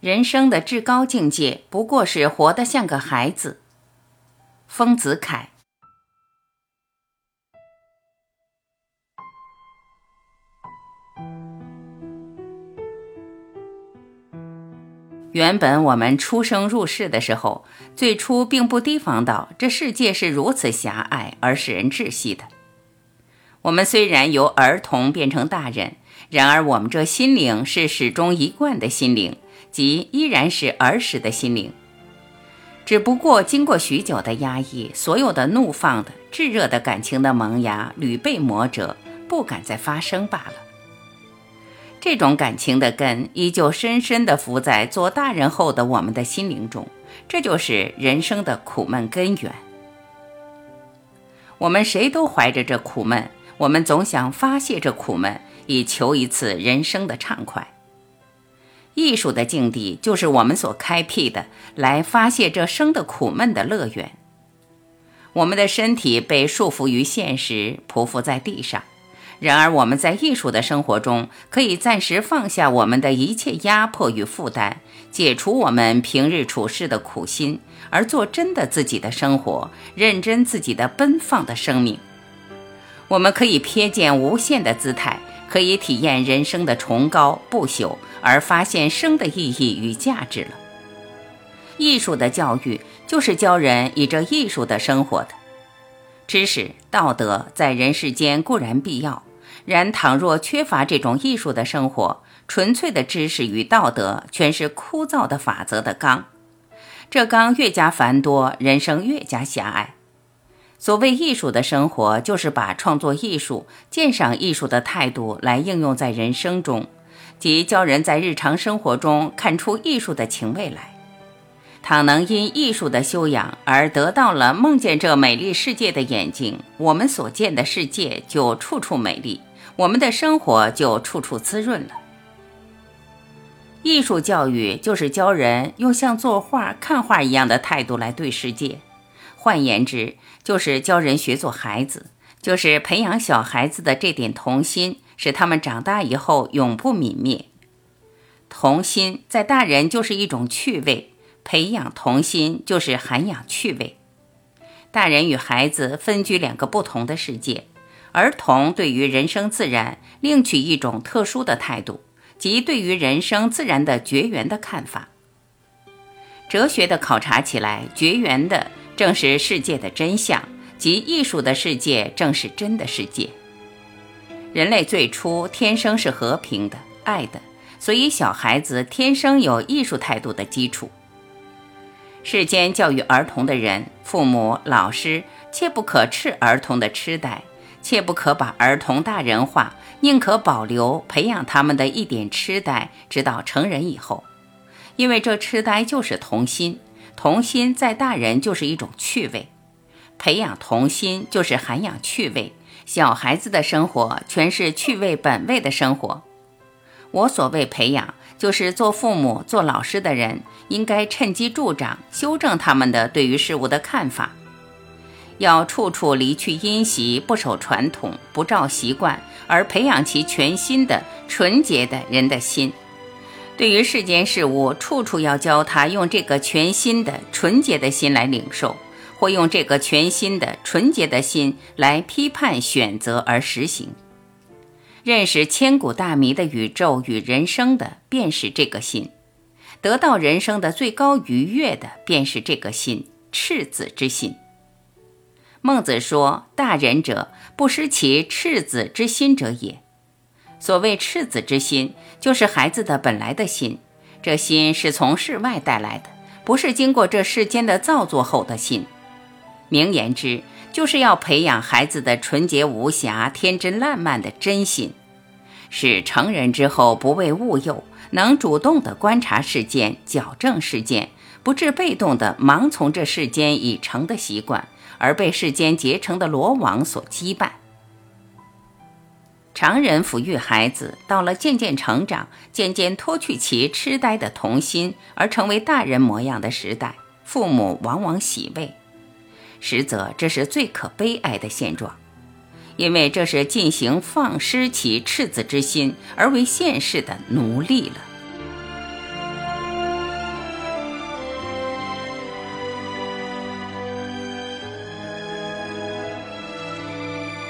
人生的至高境界不过是活得像个孩子。丰子恺。原本我们出生入世的时候，最初并不提防到这世界是如此狭隘而使人窒息的。我们虽然由儿童变成大人，然而我们这心灵是始终一贯的心灵。即依然是儿时的心灵，只不过经过许久的压抑，所有的怒放的炙热的感情的萌芽屡被磨折，不敢再发生罢了。这种感情的根依旧深深地伏在做大人后的我们的心灵中，这就是人生的苦闷根源。我们谁都怀着这苦闷，我们总想发泄这苦闷，以求一次人生的畅快。艺术的境地就是我们所开辟的，来发泄这生的苦闷的乐园。我们的身体被束缚于现实，匍匐在地上；然而我们在艺术的生活中，可以暂时放下我们的一切压迫与负担，解除我们平日处事的苦心，而做真的自己的生活，认真自己的奔放的生命。我们可以瞥见无限的姿态。可以体验人生的崇高不朽，而发现生的意义与价值了。艺术的教育就是教人以这艺术的生活的。知识、道德在人世间固然必要，然倘若缺乏这种艺术的生活，纯粹的知识与道德全是枯燥的法则的纲，这纲越加繁多，人生越加狭隘。所谓艺术的生活，就是把创作艺术、鉴赏艺术的态度来应用在人生中，即教人在日常生活中看出艺术的情味来。倘能因艺术的修养而得到了梦见这美丽世界的眼睛，我们所见的世界就处处美丽，我们的生活就处处滋润了。艺术教育就是教人用像作画、看画一样的态度来对世界。换言之，就是教人学做孩子，就是培养小孩子的这点童心，使他们长大以后永不泯灭。童心在大人就是一种趣味，培养童心就是涵养趣味。大人与孩子分居两个不同的世界，儿童对于人生自然另取一种特殊的态度，即对于人生自然的绝缘的看法。哲学的考察起来，绝缘的。正是世界的真相，即艺术的世界，正是真的世界。人类最初天生是和平的、爱的，所以小孩子天生有艺术态度的基础。世间教育儿童的人，父母、老师，切不可斥儿童的痴呆，切不可把儿童大人化，宁可保留培养他们的一点痴呆，直到成人以后，因为这痴呆就是童心。童心在大人就是一种趣味，培养童心就是涵养趣味。小孩子的生活全是趣味本位的生活。我所谓培养，就是做父母、做老师的人应该趁机助长、修正他们的对于事物的看法，要处处离去因习，不守传统，不照习惯，而培养其全新的、纯洁的人的心。对于世间事物，处处要教他用这个全新的、纯洁的心来领受，或用这个全新的、纯洁的心来批判、选择而实行。认识千古大谜的宇宙与人生的，便是这个心；得到人生的最高愉悦的，便是这个心——赤子之心。孟子说：“大仁者，不失其赤子之心者也。”所谓赤子之心，就是孩子的本来的心。这心是从世外带来的，不是经过这世间的造作后的心。明言之，就是要培养孩子的纯洁无瑕、天真烂漫的真心，使成人之后不为物诱，能主动地观察世间、矫正世间，不致被动地盲从这世间已成的习惯，而被世间结成的罗网所羁绊。常人抚育孩子到了渐渐成长渐渐脱去其痴呆的童心而成为大人模样的时代父母往往喜慰实则这是最可悲哀的现状。因为这是进行放失其赤子之心而为现世的奴隶了。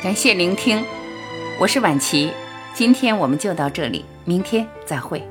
感谢聆听。我是婉琪，今天我们就到这里，明天再会。